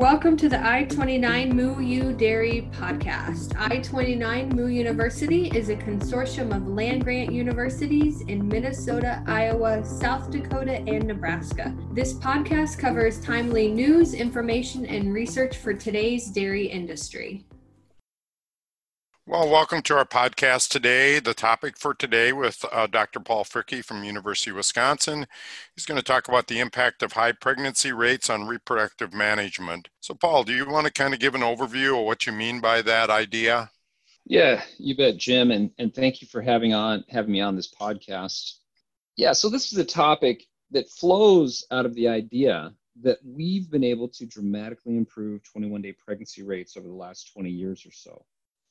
Welcome to the I 29 Moo U Dairy podcast. I 29 Moo University is a consortium of land grant universities in Minnesota, Iowa, South Dakota, and Nebraska. This podcast covers timely news, information, and research for today's dairy industry. Well, welcome to our podcast today. The topic for today with uh, Dr. Paul Fricke from University of Wisconsin. He's going to talk about the impact of high pregnancy rates on reproductive management. So, Paul, do you want to kind of give an overview of what you mean by that idea? Yeah, you bet, Jim, and, and thank you for having on having me on this podcast. Yeah, so this is a topic that flows out of the idea that we've been able to dramatically improve 21 day pregnancy rates over the last 20 years or so.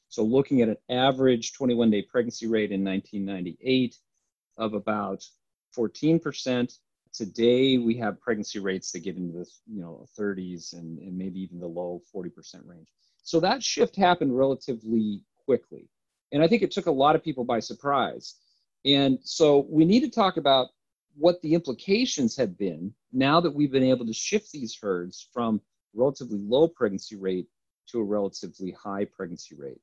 So looking at an average 21 day pregnancy rate in 1998 of about 14%. Today we have pregnancy rates that get into the you know 30s and, and maybe even the low 40% range. So that shift happened relatively quickly. And I think it took a lot of people by surprise. And so we need to talk about what the implications have been now that we've been able to shift these herds from relatively low pregnancy rate to a relatively high pregnancy rate.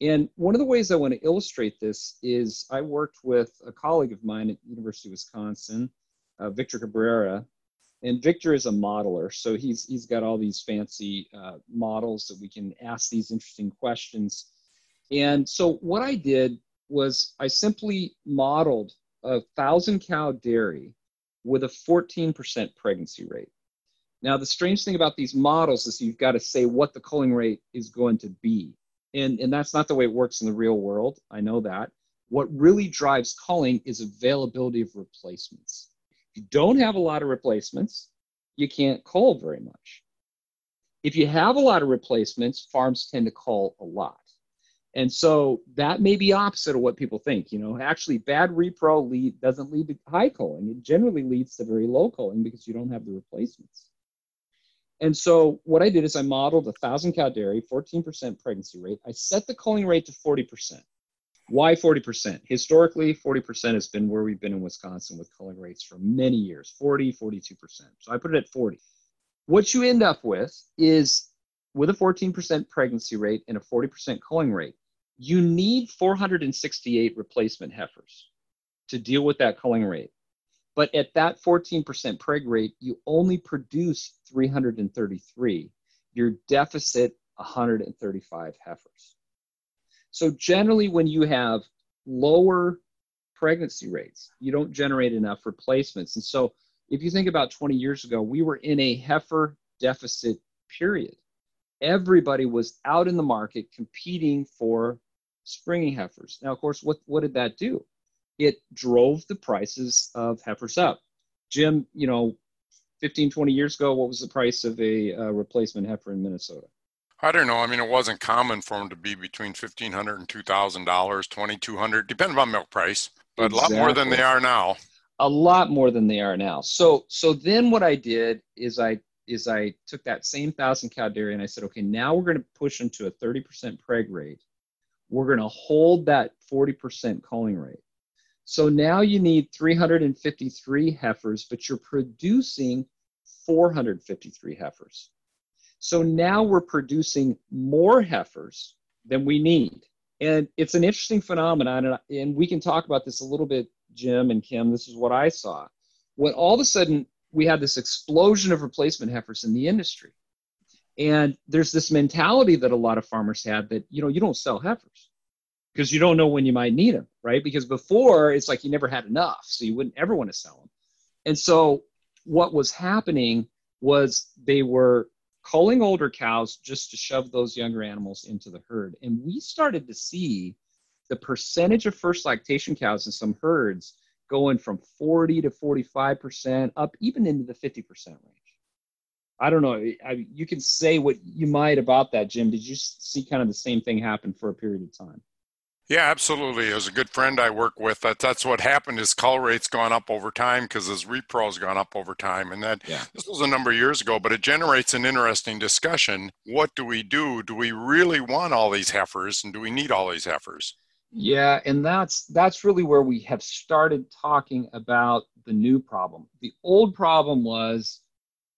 And one of the ways I want to illustrate this is I worked with a colleague of mine at University of Wisconsin, uh, Victor Cabrera, and Victor is a modeler, so he's he's got all these fancy uh, models that we can ask these interesting questions. And so what I did was I simply modeled a thousand cow dairy with a 14% pregnancy rate. Now the strange thing about these models is you've got to say what the culling rate is going to be and and that's not the way it works in the real world. I know that. What really drives culling is availability of replacements. If you don't have a lot of replacements you can't cull very much. If you have a lot of replacements farms tend to cull a lot. And so that may be opposite of what people think you know actually bad repro lead doesn't lead to high culling it generally leads to very low culling because you don't have the replacements and so what I did is I modeled a thousand cow dairy, 14% pregnancy rate. I set the culling rate to 40%. Why 40%? Historically, 40% has been where we've been in Wisconsin with culling rates for many years 40, 42%. So I put it at 40. What you end up with is with a 14% pregnancy rate and a 40% culling rate, you need 468 replacement heifers to deal with that culling rate. But at that 14% preg rate, you only produce 333. Your deficit 135 heifers. So generally, when you have lower pregnancy rates, you don't generate enough replacements. And so if you think about 20 years ago, we were in a heifer deficit period. Everybody was out in the market competing for springing heifers. Now, of course, what, what did that do? It drove the prices of heifers up. Jim, you know, 15, 20 years ago, what was the price of a uh, replacement heifer in Minnesota? I don't know. I mean, it wasn't common for them to be between fifteen hundred and two thousand dollars, twenty two hundred, depending on milk price, but exactly. a lot more than they are now. A lot more than they are now. So, so then what I did is I is I took that same thousand cow dairy and I said, okay, now we're going to push them to a thirty percent preg rate. We're going to hold that forty percent culling rate. So now you need 353 heifers, but you're producing 453 heifers. So now we're producing more heifers than we need. And it's an interesting phenomenon. And, we can talk about this a little bit, Jim and Kim. This is what I saw. When all of a sudden we had this explosion of replacement heifers in the industry. And there's this mentality that a lot of farmers had that, you know, you don't sell heifers because you don't know when you might need them, right? Because before it's like you never had enough, so you wouldn't ever want to sell them. And so what was happening was they were culling older cows just to shove those younger animals into the herd. And we started to see the percentage of first lactation cows in some herds going from 40 to 45% up even into the 50% range. I don't know. I, you can say what you might about that, Jim. Did you see kind of the same thing happen for a period of time? Yeah, absolutely. As a good friend I work with, that that's what happened. His call rate's gone up over time because his repro's gone up over time, and that yeah. this was a number of years ago. But it generates an interesting discussion. What do we do? Do we really want all these heifers, and do we need all these heifers? Yeah, and that's that's really where we have started talking about the new problem. The old problem was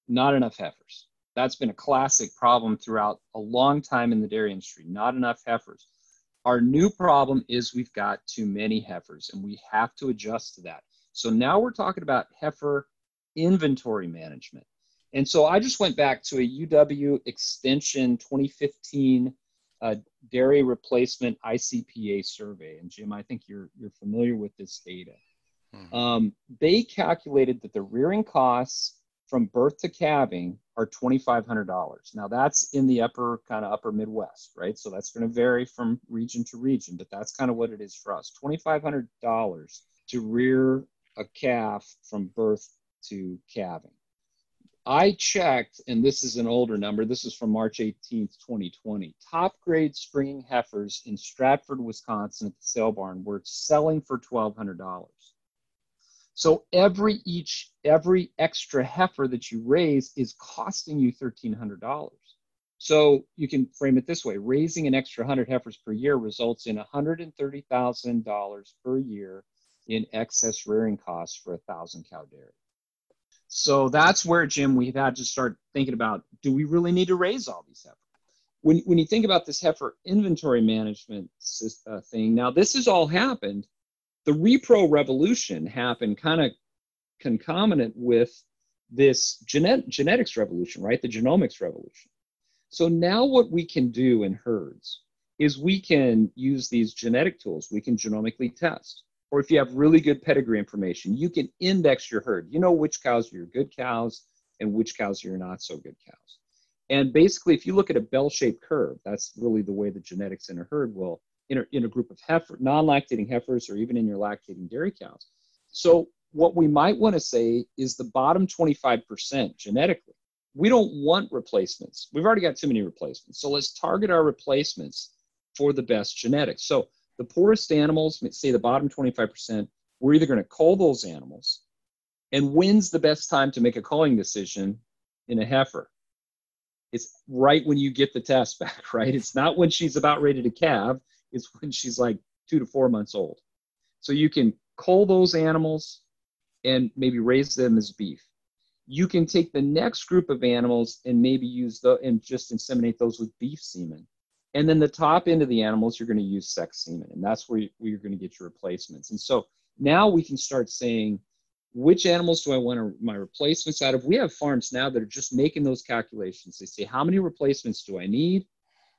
not enough heifers. That's been a classic problem throughout a long time in the dairy industry. Not enough heifers. Our new problem is we've got too many heifers and we have to adjust to that. So now we're talking about heifer inventory management. And so I just went back to a UW Extension 2015 uh, dairy replacement ICPA survey. And Jim, I think you're, you're familiar with this data. Mm-hmm. Um, they calculated that the rearing costs from birth to calving are $2,500. Now that's in the upper kind of upper Midwest, right? So that's going to vary from region to region, but that's kind of what it is for us. $2,500 to rear a calf from birth to calving. I checked, and this is an older number. This is from March 18th, 2020. Top grade springing heifers in Stratford, Wisconsin at the sale barn were selling for $1,200. So every each every extra heifer that you raise is costing you $1,300. So you can frame it this way: raising an extra 100 heifers per year results in $130,000 per year in excess rearing costs for a thousand cow dairy. So that's where, Jim, we've had to start thinking about: Do we really need to raise all these heifers? When when you think about this heifer inventory management uh, thing, now this has all happened the repro revolution happened kind of concomitant with this genet- genetics revolution, right? The genomics revolution. So now what we can do in herds is we can use these genetic tools. We can genomically test. Or if you have really good pedigree information, you can index your herd. You know which cows are your good cows and which cows are your not so good cows. And basically, if you look at a bell shaped curve, that's really the way the genetics in a herd will in a, in a group of heifer, non-lactating heifers or even in your lactating dairy cows. So what we might want to say is the bottom 25% genetically. We don't want replacements. We've already got too many replacements. So let's target our replacements for the best genetics. So the poorest animals, say the bottom 25%, we're either going to cull those animals. And when's the best time to make a culling decision in a heifer? It's right when you get the test back, right? It's not when she's about ready to calve is when she's like two to four months old. So you can cull those animals and maybe raise them as beef. You can take the next group of animals and maybe use the and just inseminate those with beef semen. And then the top end of the animals, you're going to use sex semen, and that's where, you, where you're going to get your replacements. And so now we can start saying, which animals do I want my replacements out of? We have farms now that are just making those calculations. They say, how many replacements do I need?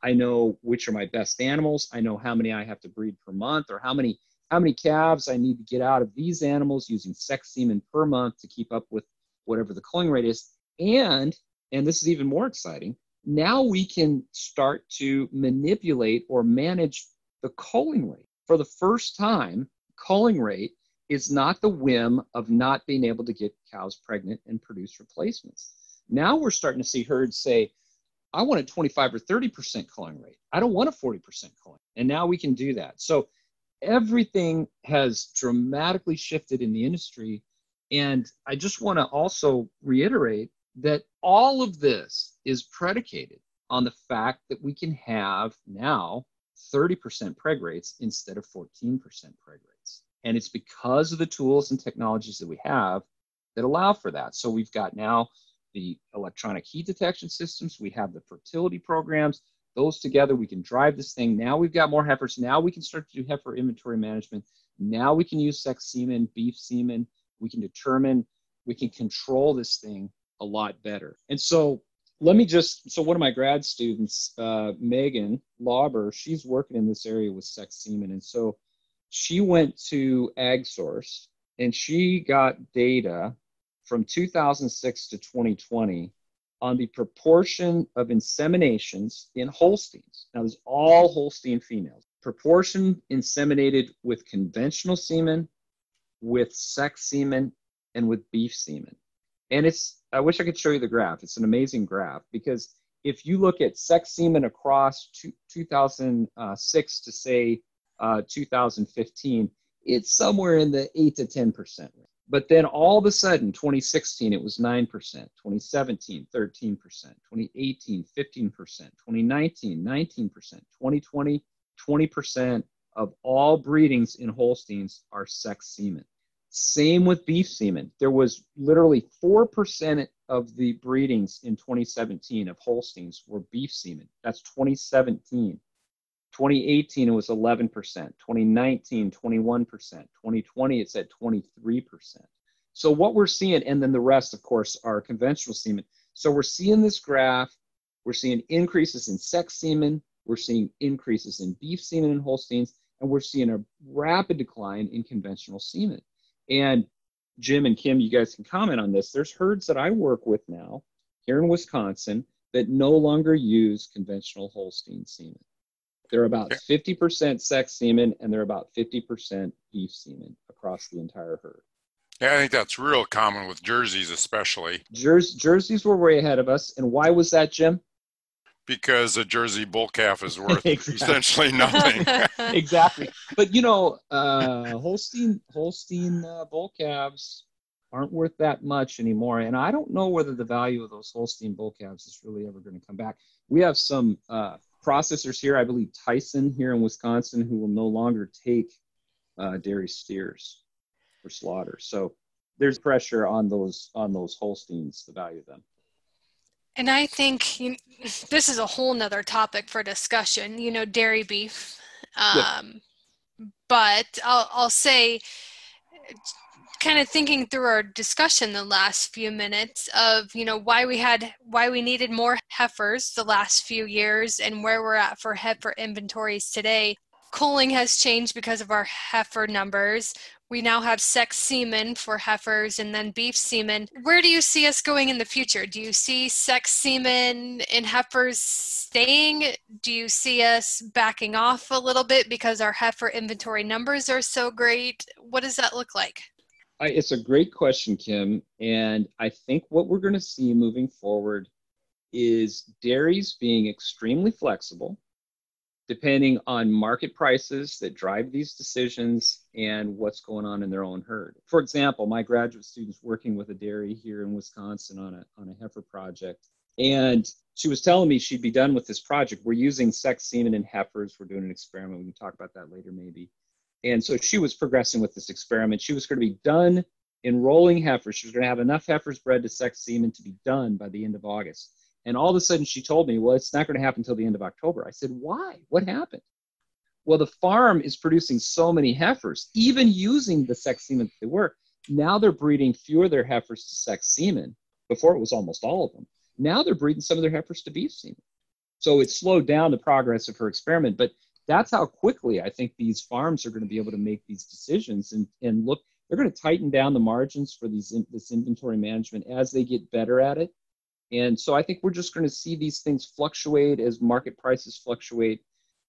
I know which are my best animals. I know how many I have to breed per month or how many how many calves I need to get out of these animals using sex semen per month to keep up with whatever the culling rate is. And and this is even more exciting. Now we can start to manipulate or manage the culling rate. For the first time, culling rate is not the whim of not being able to get cows pregnant and produce replacements. Now we're starting to see herds say, I want a 25 or 30% culling rate. I don't want a 40% culling. And now we can do that. So everything has dramatically shifted in the industry. And I just want to also reiterate that all of this is predicated on the fact that we can have now 30% preg rates instead of 14% preg rates. And it's because of the tools and technologies that we have that allow for that. So we've got now the electronic heat detection systems, we have the fertility programs. Those together, we can drive this thing. Now we've got more heifers. Now we can start to do heifer inventory management. Now we can use sex semen, beef semen. We can determine, we can control this thing a lot better. And so let me just, so one of my grad students, uh, Megan Lauber, she's working in this area with sex semen. And so she went to AgSource and she got data from 2006 to 2020 on the proportion of inseminations in Holsteins. Now, there's all Holstein females. Proportion inseminated with conventional semen, with sex semen, and with beef semen. And it's, I wish I could show you the graph. It's an amazing graph because if you look at sex semen across two, 2006 to say uh, 2015, it's somewhere in the 8 to 10% range. But then all of a sudden, 2016, it was 9%, 2017, 13%, 2018, 15%, 2019, 19%, 2020, 20% of all breedings in Holsteins are sex semen. Same with beef semen. There was literally 4% of the breedings in 2017 of Holsteins were beef semen. That's 2017. 2018, it was 11%. 2019, 21%. 2020, it's at 23%. So what we're seeing, and then the rest, of course, are conventional semen. So we're seeing this graph. We're seeing increases in sex semen. We're seeing increases in beef semen and Holsteins, and we're seeing a rapid decline in conventional semen. And Jim and Kim, you guys can comment on this. There's herds that I work with now here in Wisconsin that no longer use conventional Holstein semen. They're about 50% sex semen and they're about 50% beef semen across the entire herd. Yeah, I think that's real common with jerseys, especially. Jers- jerseys were way ahead of us. And why was that, Jim? Because a Jersey bull calf is worth essentially nothing. exactly. But you know, uh, Holstein Holstein uh, bull calves aren't worth that much anymore. And I don't know whether the value of those Holstein bull calves is really ever going to come back. We have some uh, processors here, I believe Tyson here in Wisconsin, who will no longer take uh, dairy steers for slaughter. So there's pressure on those on those Holsteins to value them. And I think you, this is a whole nother topic for discussion. You know, dairy beef. Um, But I'll, I'll say kind of thinking through our discussion the last few minutes of you know why we had why we needed more heifers the last few years and where we're at for heifer inventories today. Culling has changed because of our heifer numbers. We now have sex semen for heifers and then beef semen. Where do you see us going in the future? Do you see sex semen in heifers staying? Do you see us backing off a little bit because our heifer inventory numbers are so great? What does that look like I, it's a great question, Kim. And I think what we're going to see moving forward is dairies being extremely flexible, depending on market prices that drive these decisions and what's going on in their own herd. For example, my graduate students working with a dairy here in Wisconsin on a, on a heifer project. And she was telling me she'd be done with this project. We're using sex semen in heifers. We're doing an experiment. We can talk about that later, maybe. And so she was progressing with this experiment. She was going to be done enrolling heifers. She was going to have enough heifers bred to sex semen to be done by the end of August. And all of a sudden she told me, well, it's not going to happen until the end of October. I said, why? What happened? Well, the farm is producing so many heifers, even using the sex semen that they were. Now they're breeding fewer of their heifers to sex semen. Before it was almost all of them. Now they're breeding some of their heifers to beef semen. So it slowed down the progress of her experiment. But that's how quickly I think these farms are going to be able to make these decisions and, and look, they're going to tighten down the margins for these this inventory management as they get better at it. And so I think we're just going to see these things fluctuate as market prices fluctuate.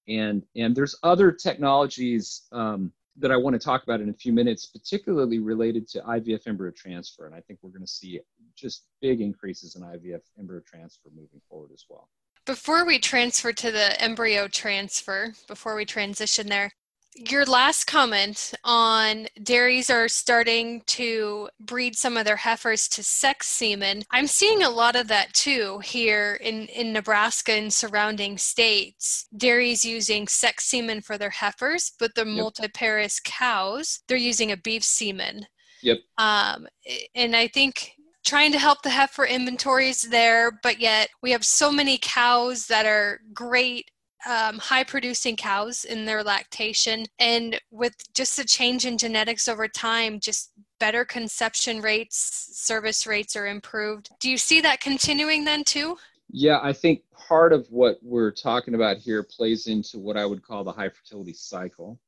And, and there's other technologies um, that I want to talk about in a few minutes, particularly related to IVF embryo transfer. And I think we're going to see just big increases in IVF embryo transfer moving forward as well. Before we transfer to the embryo transfer, before we transition there, your last comment on dairies are starting to breed some of their heifers to sex semen. I'm seeing a lot of that too here in, in Nebraska and surrounding states. Dairies using sex semen for their heifers, but the yep. multiparous cows, they're using a beef semen. Yep. Um, and I think trying to help the heifer inventories there, but yet we have so many cows that are great um, high producing cows in their lactation. And with just the change in genetics over time just better conception rates service rates are improved. Do you see that continuing then too? Yeah i think part of what we're talking about here plays into what i would call the high fertility cycle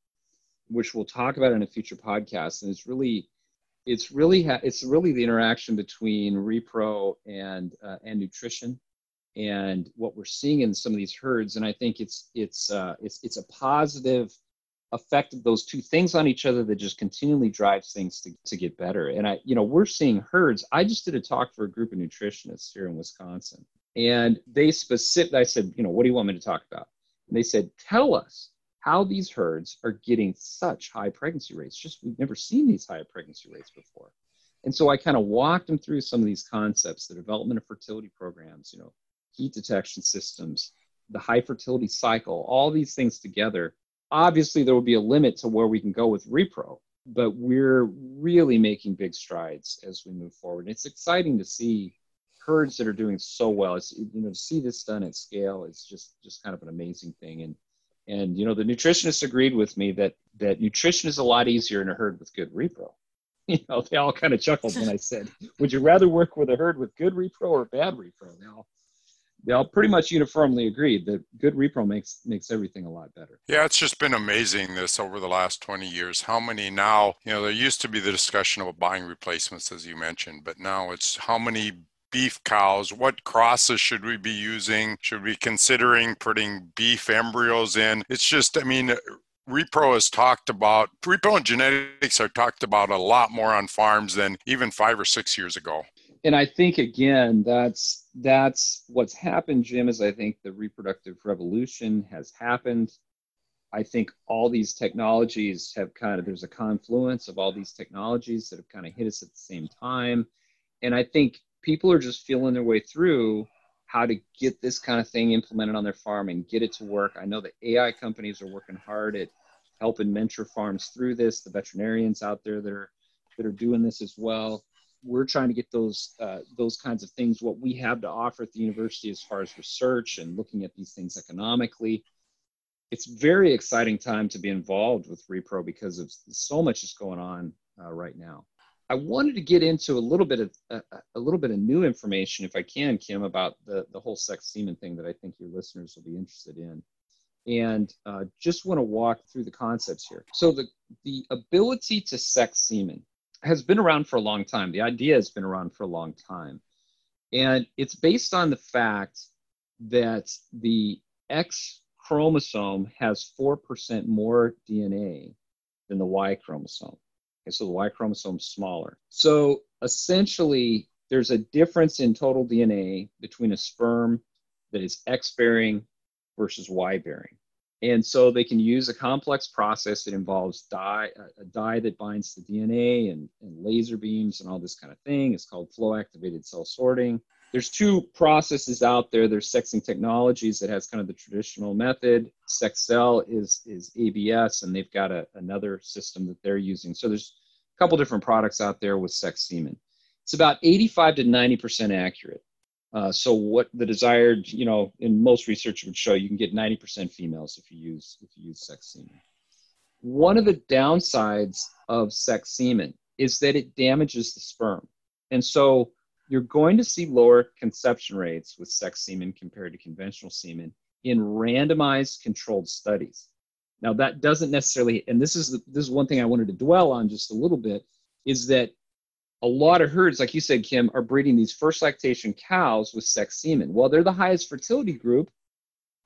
which we'll talk about in a future podcast and it's really it's really ha- it's really the interaction between repro and uh, and nutrition and what we're seeing in some of these herds. And i think it's it's uh, it's it's a positive effect of those two things on each other that just continually drives things to, to get better. And i you know we're seeing herds. I just did a talk for a group of nutritionists here in wisconsin and they specific i said you know what do you want me to talk about? And they said tell us how these herds are getting such high pregnancy rates. Just we've never seen these high pregnancy rates before. And so I kind of walked them through some of these concepts, the development of fertility programs, you know, heat detection systems, the high fertility cycle, all these things together. Obviously, there will be a limit to where we can go with repro. but we're really making big strides as we move forward. And it's exciting to see herds that are doing so well. It's you know to see this done at scale. It's just just kind of an amazing thing. And and you know the nutritionists agreed with me that that nutrition is a lot easier in a herd with good repro. You know they all kind of chuckled when I said, "Would you rather work with a herd with good repro or bad repro?" They all they all pretty much uniformly agreed that good repro makes makes everything a lot better. Yeah, it's just been amazing this over the last 20 years. How many now, you know, there used to be the discussion about buying replacements as you mentioned, but now it's how many beef cows, what crosses should we be using? Should we considering putting beef embryos in? It's just, I mean, repro is talked about repro and genetics are talked about a lot more on farms than even five or six years ago and I think again, that's that's what's happened, Jim. Is I think the reproductive revolution has happened. I think all these technologies have kind of there's a confluence of all these technologies that have kind of hit us at the same time, and I think people are just feeling their way through how to get this kind of thing implemented on their farm and get it to work. I know the AI companies are working hard at helping mentor farms through this. The veterinarians out there that are that are doing this as well we're trying to get those uh, those kinds of things what we have to offer at the university as far as research and looking at these things economically it's very exciting time to be involved with repro because of so much is going on uh, right now i wanted to get into a little bit of uh, a little bit of new information if i can kim about the the whole sex semen thing that i think your listeners will be interested in and uh, just want to walk through the concepts here so the the ability to sex semen has been around for a long time. The idea has been around for a long time. And it's based on the fact that the X chromosome has 4% more DNA than the Y chromosome. Okay, so the Y chromosome is smaller. So essentially, there's a difference in total DNA between a sperm that is X bearing versus Y bearing. And so they can use a complex process that involves dye, a dye that binds to DNA and, and laser beams and all this kind of thing. It's called flow activated cell sorting. There's two processes out there. There's sexing technologies that has kind of the traditional method. Sexcel is is ABS, and they've got a, another system that they're using. So there's a couple different products out there with sex semen. It's about 85 to 90% accurate. Uh, so what the desired, you know, in most research would show you can get 90% females if you use if you use sex semen. One of the downsides of sex semen is that it damages the sperm. And so you're going to see lower conception rates with sex semen compared to conventional semen in randomized controlled studies. Now that doesn't necessarily, and this is the, this is one thing I wanted to dwell on just a little bit, is that a lot of herds, like you said, Kim, are breeding these first lactation cows with sex semen. Well, they're the highest fertility group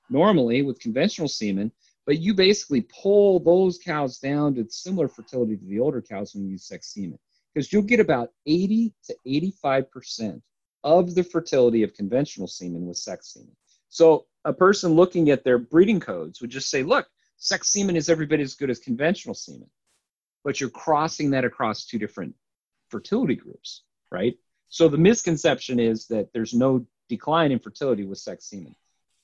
normally with conventional semen, but you basically pull those cows down to similar fertility to the older cows when you use sex semen because you'll get about 80 to 85% of the fertility of conventional semen with sex semen. So a person looking at their breeding codes would just say, look, sex semen is every bit as good as conventional semen, but you're crossing that across two different fertility groups, right? So the misconception is that there's no decline in fertility with sex semen.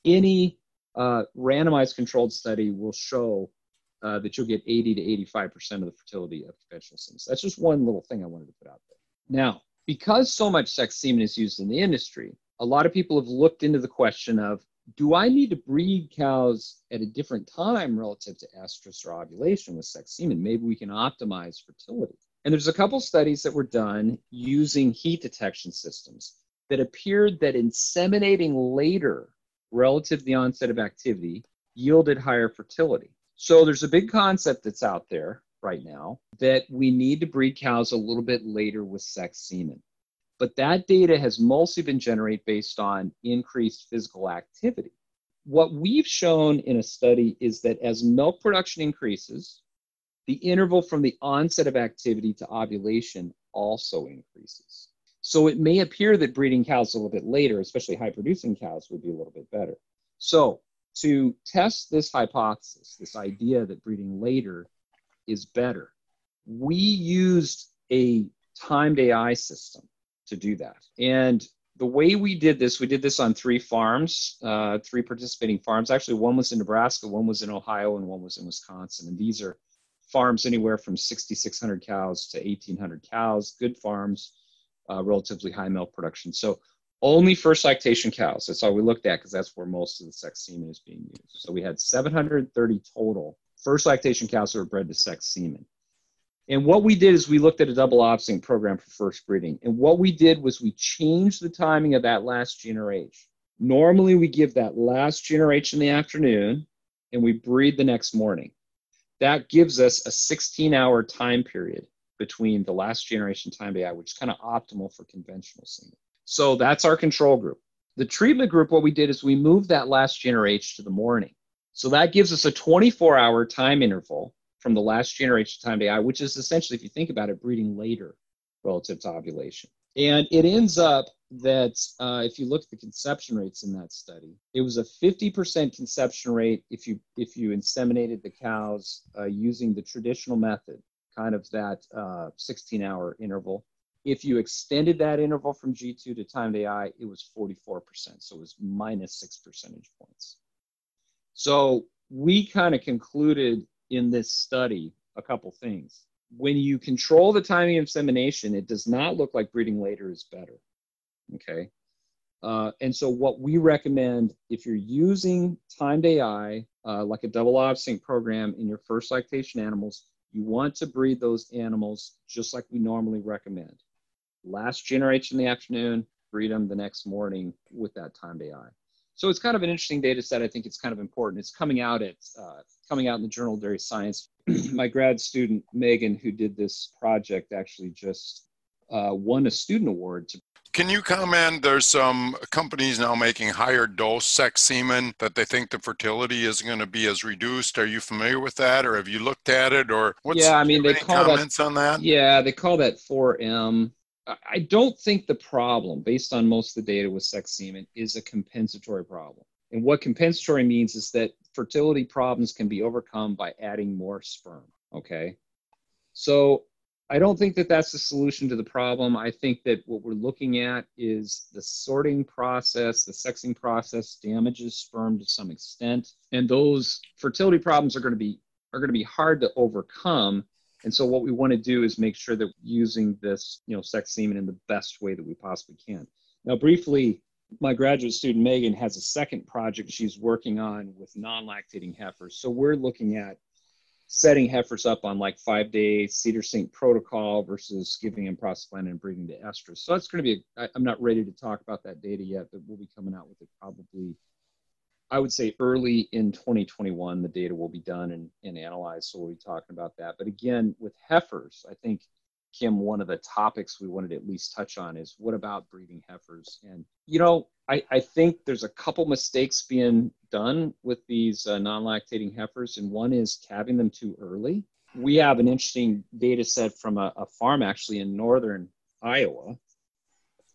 Any uh, randomized controlled study will show uh, that you'll get 80 to 85% of the fertility of conventional semen. That's just one little thing I wanted to put out there. Now, because so much sex semen is used in the industry, a lot of people have looked into the question of do I need to breed cows at a different time relative to estrus or ovulation with sex semen? Maybe we can optimize fertility. And there's a couple studies that were done using heat detection systems that appeared that inseminating later relative to the onset of activity yielded higher fertility. So there's a big concept that's out there right now that we need to breed cows a little bit later with sex semen. But that data has mostly been generated based on increased physical activity. What we've shown in a study is that as milk production increases, the interval from the onset of activity to ovulation also increases. So it may appear that breeding cows a little bit later, especially high producing cows, would be a little bit better. So to test this hypothesis, this idea that breeding later is better, we used a timed AI system to do that. And the way we did this, we did this on three farms, uh, three participating farms. Actually, one was in Nebraska, one was in Ohio, and one was in Wisconsin. And these are farms anywhere from 6,600 cows to 1,800 cows, good farms, uh, relatively high milk production. So only first lactation cows. That's all we looked at because that's where most of the sex semen is being used. So we had 730 total first lactation cows that were bred to sex semen. And what we did is we looked at a double Ovsynch program for first breeding. And what we did was we changed the timing of that last GnRH. Normally we give that last GnRH in the afternoon and we breed the next morning. That gives us a 16 hour time period between the last GnRH time to which is kind of optimal for conventional semen. So that's our control group. The treatment group, what we did is we moved that last GnRH to the morning. So that gives us a 24 hour time interval from the last GnRH time to AI, which is essentially, if you think about it, breeding later relative to ovulation. And it ends up that uh, if you look at the conception rates in that study, it was a 50% conception rate if you if you inseminated the cows uh, using the traditional method, kind of that uh, 16 hour interval. If you extended that interval from G2 to time to AI, it was 44%. So it was minus six percentage points. So we kind of concluded in this study a couple things. When you control the timing of insemination, it does not look like breeding later is better. Okay. Uh, and so what we recommend if you're using timed AI, uh, like a double Ovsynch program in your first lactation animals, you want to breed those animals just like we normally recommend. Last GnRH in the afternoon, breed them the next morning with that timed AI. So it's kind of an interesting data set. I think it's kind of important. It's coming out at uh, coming out in the Journal of Dairy Science. My grad student Megan, who did this project, actually just uh, won a student award to can you comment? There's some companies now making higher dose sex semen that they think the fertility isn't going to be as reduced. Are you familiar with that, or have you looked at it, or what's yeah? I mean, they call comments that, on that. Yeah, they call that 4M. I don't think the problem, based on most of the data with sex semen, is a compensatory problem. And what compensatory means is that fertility problems can be overcome by adding more sperm. Okay. So I don't think that that's the solution to the problem. I think that what we're looking at is the sorting process, the sexing process damages sperm to some extent, and those fertility problems are going to be are going to be hard to overcome. And so what we want to do is make sure that using this, you know, sex semen in the best way that we possibly can. Now, briefly, my graduate student Megan has a second project she's working on with non-lactating heifers. So we're looking at setting heifers up on like five day CIDR sync protocol versus giving them prostaglandin and breeding to estrus. So that's going to be, i am not ready to talk about that data yet, but we'll be coming out with it probably, I would say early in 2021, the data will be done and, and analyzed. So we'll be talking about that. But again, with heifers, I think Kim, one of the topics we wanted to at least touch on is what about breeding heifers? And, you know, I, I think there's a couple mistakes being done with these uh, non lactating heifers, and one is calving them too early. We have an interesting data set from a, a farm actually in northern Iowa.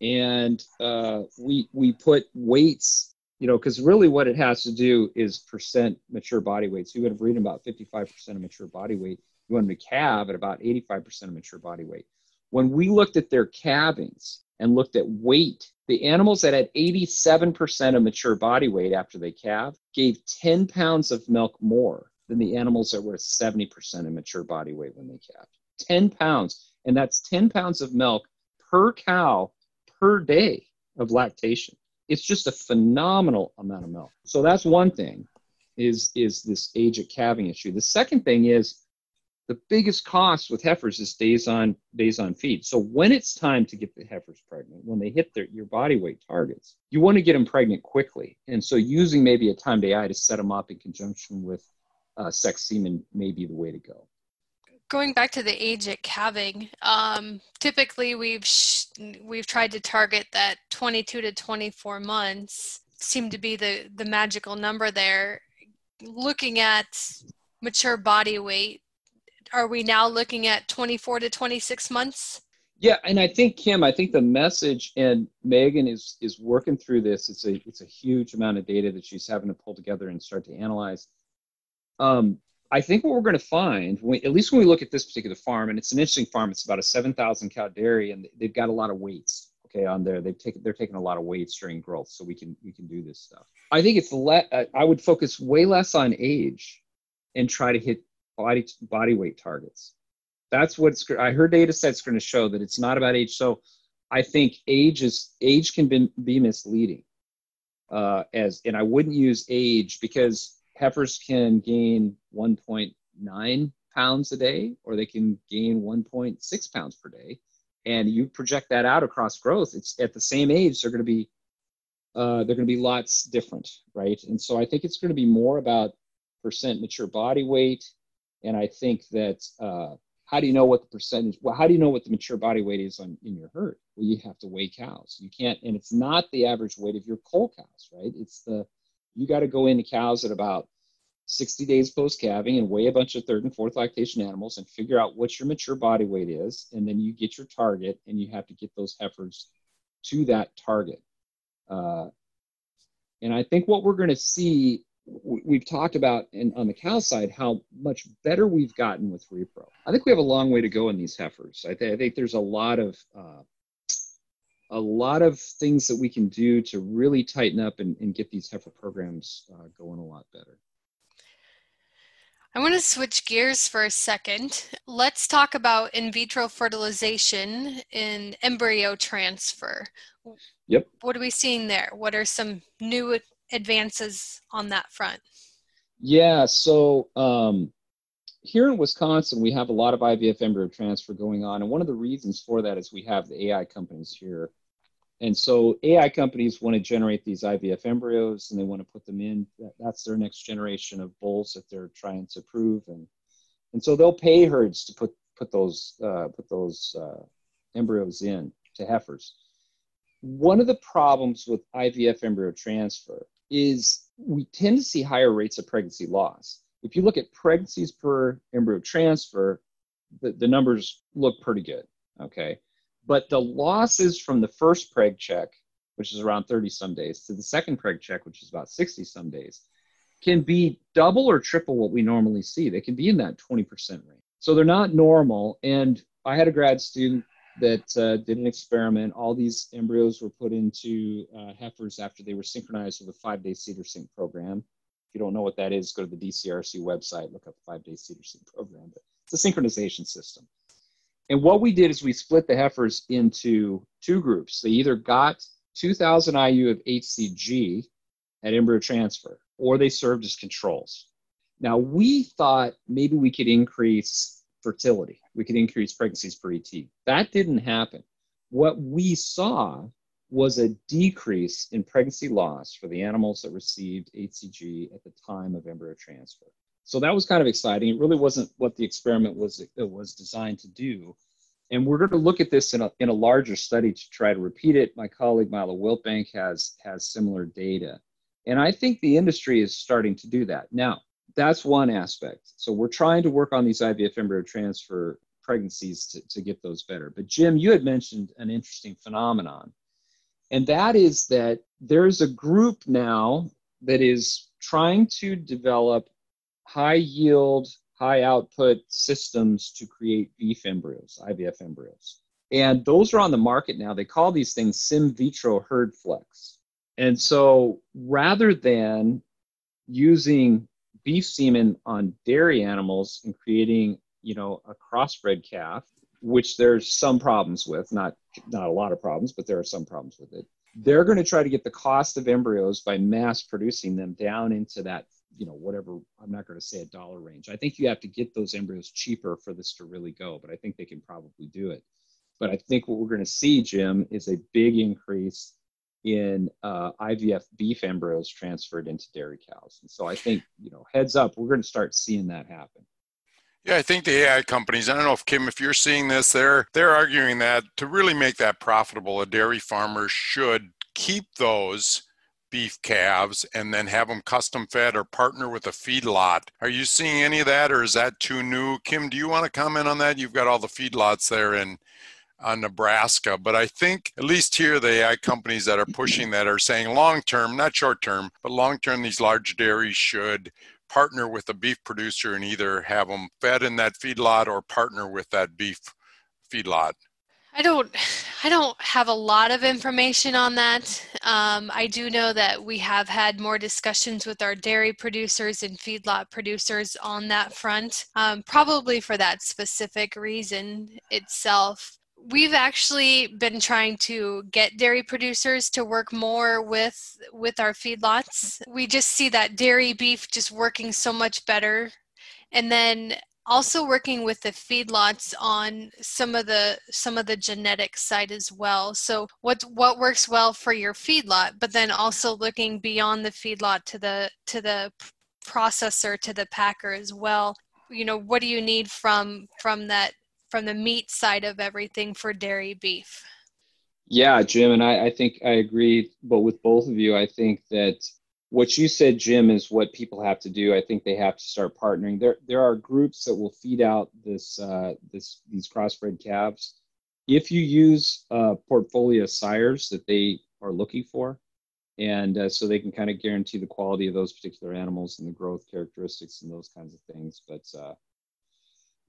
And uh, we, we put weights, you know, because really what it has to do is percent mature body weight. So you would have read about 55% of mature body weight you want to calve at about 85% of mature body weight. When we looked at their calvings and looked at weight, the animals that had 87% of mature body weight after they calved gave 10 pounds of milk more than the animals that were 70% of mature body weight when they calved. 10 pounds. And that's 10 pounds of milk per cow per day of lactation. It's just a phenomenal amount of milk. So that's one thing is, is this age at calving issue. The second thing is the biggest cost with heifers is days on days on feed. So when it's time to get the heifers pregnant, when they hit their your body weight targets, you want to get them pregnant quickly. And so using maybe a timed AI to set them up in conjunction with uh, sex semen may be the way to go. Going back to the age at calving, um, typically we've sh- we've tried to target that 22 to 24 months seem to be the the magical number there. Looking at mature body weight are we now looking at 24 to 26 months? Yeah, and I think Kim, I think the message and Megan is is working through this. It's a it's a huge amount of data that she's having to pull together and start to analyze. Um, I think what we're going to find, when, at least when we look at this particular farm, and it's an interesting farm. It's about a seven thousand cow dairy, and they've got a lot of weights. Okay, on there, they've taken they're taking a lot of weights during growth, so we can we can do this stuff. I think it's le- I would focus way less on age, and try to hit body body weight targets. That's what I heard data sets going to show that it's not about age. So I think age is age can be, be misleading. Uh, as and I wouldn't use age because heifers can gain 1.9 pounds a day or they can gain 1.6 pounds per day. And you project that out across growth it's at the same age they're going to be uh, they're going to be lots different right? And so i think it's going to be more about percent mature body weight. And i think that uh, how do you know what the percentage well how do you know what the mature body weight is on in your herd? Well you have to weigh cows. You can't and it's not the average weight of your cull cows right? It's the you got to go into cows at about 60 days post calving and weigh a bunch of third and fourth lactation animals and figure out what your mature body weight is. And then you get your target and you have to get those heifers to that target. Uh, and I think what we're going to see, we've talked about in, on the cow side how much better we've gotten with repro. I think we have a long way to go in these heifers. I, th- I think there's a lot of uh, a lot of things that we can do to really tighten up and, and get these heifer programs uh, going a lot better. I want to switch gears for a second. Let's talk about in vitro fertilization and embryo transfer. Yep. What are we seeing there? What are some new advances on that front? Yeah, so um, here in Wisconsin, we have a lot of IVF embryo transfer going on. And one of the reasons for that is we have the AI companies here and so AI companies want to generate these IVF embryos and they want to put them in. That's their next generation of bulls that they're trying to prove. And, and so they'll pay herds to put, put those, uh, put those uh, embryos in to heifers. One of the problems with IVF embryo transfer is we tend to see higher rates of pregnancy loss. If you look at pregnancies per embryo transfer, the, the numbers look pretty good. Okay. But the losses from the first preg check, which is around 30 some days, to the second preg check, which is about 60 some days, can be double or triple what we normally see. They can be in that 20% range. So they're not normal. And I had a grad student that uh, did an experiment. All these embryos were put into uh, heifers after they were synchronized with a five day CIDR sync program. You don't know what that is, go to the DCRC website, look up five day CIDR sync program. But it's a synchronization system. And what we did is we split the heifers into two groups. They either got 2,000 IU of HCG at embryo transfer, or they served as controls. Now, we thought maybe we could increase fertility, we could increase pregnancies per ET. That didn't happen. What we saw was a decrease in pregnancy loss for the animals that received HCG at the time of embryo transfer. So that was kind of exciting. It really wasn't what the experiment was it was designed to do. And we're going to look at this in a, in a larger study to try to repeat it. My colleague Milo Wiltbank has has similar data. And I think the industry is starting to do that. Now, that's one aspect. So we're trying to work on these IVF embryo transfer pregnancies to, to get those better. But Jim, you had mentioned an interesting phenomenon. And that is that there's a group now that is trying to develop high yield, high output systems to create beef embryos, IVF embryos. And those are on the market now. They call these things SimVitro HerdFlex. And so rather than using beef semen on dairy animals and creating, you know, a crossbred calf, which there's some problems with, not not a lot of problems, but there are some problems with it. They're going to try to get the cost of embryos by mass producing them down into that you know whatever i'm not going to say a dollar range. I think you have to get those embryos cheaper for this to really go but i think they can probably do it. But i think what we're going to see jim is a big increase in uh, ivf beef embryos transferred into dairy cows. And so i think you know heads up we're going to start seeing that happen yeah, I think the AI companies, I don't know if Kim, if you're seeing this, they're they're arguing that to really make that profitable, a dairy farmer should keep those beef calves and then have them custom fed or partner with a feedlot. Are you seeing any of that or is that too new? Kim, do you want to comment on that? You've got all the feedlots there in uh, Nebraska, but I think at least here the AI companies that are pushing that are saying long term, not short term, but long term, these large dairies should partner with a beef producer and either have them fed in that feedlot or partner with that beef feedlot. I don't, I don't have a lot of information on that. Um, I do know that we have had more discussions with our dairy producers and feedlot producers on that front, um, probably for that specific reason itself. We've actually been trying to get dairy producers to work more with with our feedlots. We just see that dairy beef just working so much better. And then also working with the feedlots on some of the some of the genetic side as well. So what what works well for your feedlot but then also looking beyond the feedlot to the to the processor to the packer as well. You know what do you need from from that from the meat side of everything for dairy beef yeah jim and i i think i agree but with both of you i think that what you said, Jim, is what people have to do. I think they have to start partnering. There, there are groups that will feed out this, uh, this, these crossbred calves. If you use uh, portfolio sires that they are looking for, and uh, so they can kind of guarantee the quality of those particular animals and the growth characteristics and those kinds of things. But uh,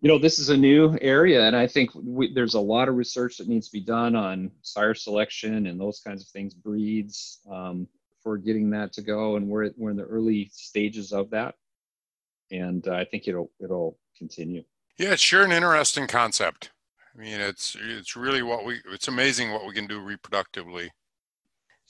you know, this is a new area, and I think we, there's a lot of research that needs to be done on sire selection and those kinds of things, breeds. Um, for getting that to go, and we're we're in the early stages of that, and uh, I think it'll it'll continue. Yeah, it's sure an interesting concept. I mean, it's it's really what we it's amazing what we can do reproductively.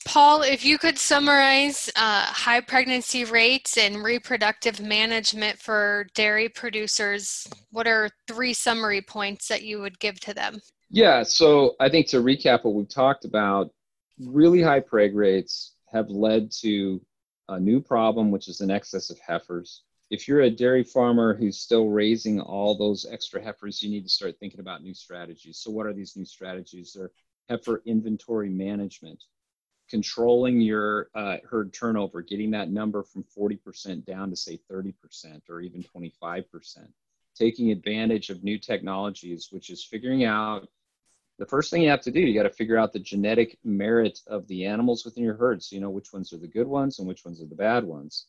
Paul, if you could summarize uh, high pregnancy rates and reproductive management for dairy producers, what are three summary points that you would give to them? Yeah, so I think to recap what we've talked about, really high preg rates, have led to a new problem, which is an excess of heifers. If you're a dairy farmer who's still raising all those extra heifers, you need to start thinking about new strategies. So, what are these new strategies? They're heifer inventory management, controlling your uh, herd turnover, getting that number from 40% down to say 30% or even 25%, taking advantage of new technologies, which is figuring out the first thing you have to do, you got to figure out the genetic merit of the animals within your herd. So you know which ones are the good ones and which ones are the bad ones.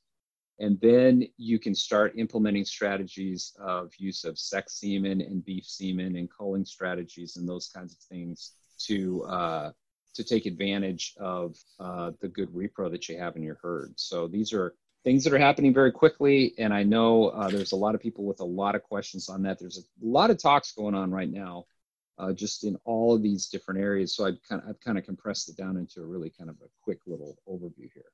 And then you can start implementing strategies of use of sex semen and beef semen and culling strategies and those kinds of things to uh, to take advantage of uh, the good repro that you have in your herd. So these are things that are happening very quickly, and I know uh, there's a lot of people with a lot of questions on that. There's a lot of talks going on right now uh, just in all of these different areas. So I've kind of, I've kind of compressed it down into a really kind of a quick little overview here.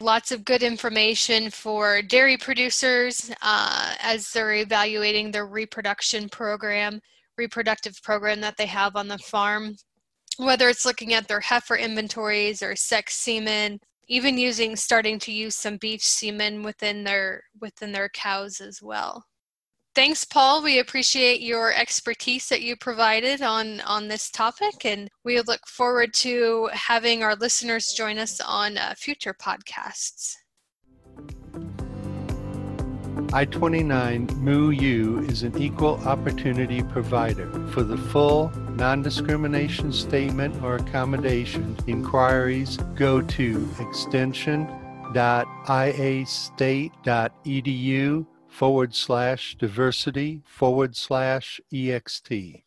Lots of good information for dairy producers uh, as they're evaluating their reproduction program, reproductive program that they have on the farm. Whether it's looking at their heifer inventories or sex semen, even using starting to use some beef semen within their within their cows as well. Thanks, Paul. We appreciate your expertise that you provided on, on this topic, and we look forward to having our listeners join us on uh, future podcasts. I 29 Moo U is an equal opportunity provider. For the full non discrimination statement or accommodation inquiries, go to extension.iastate.edu forward slash diversity forward slash ext.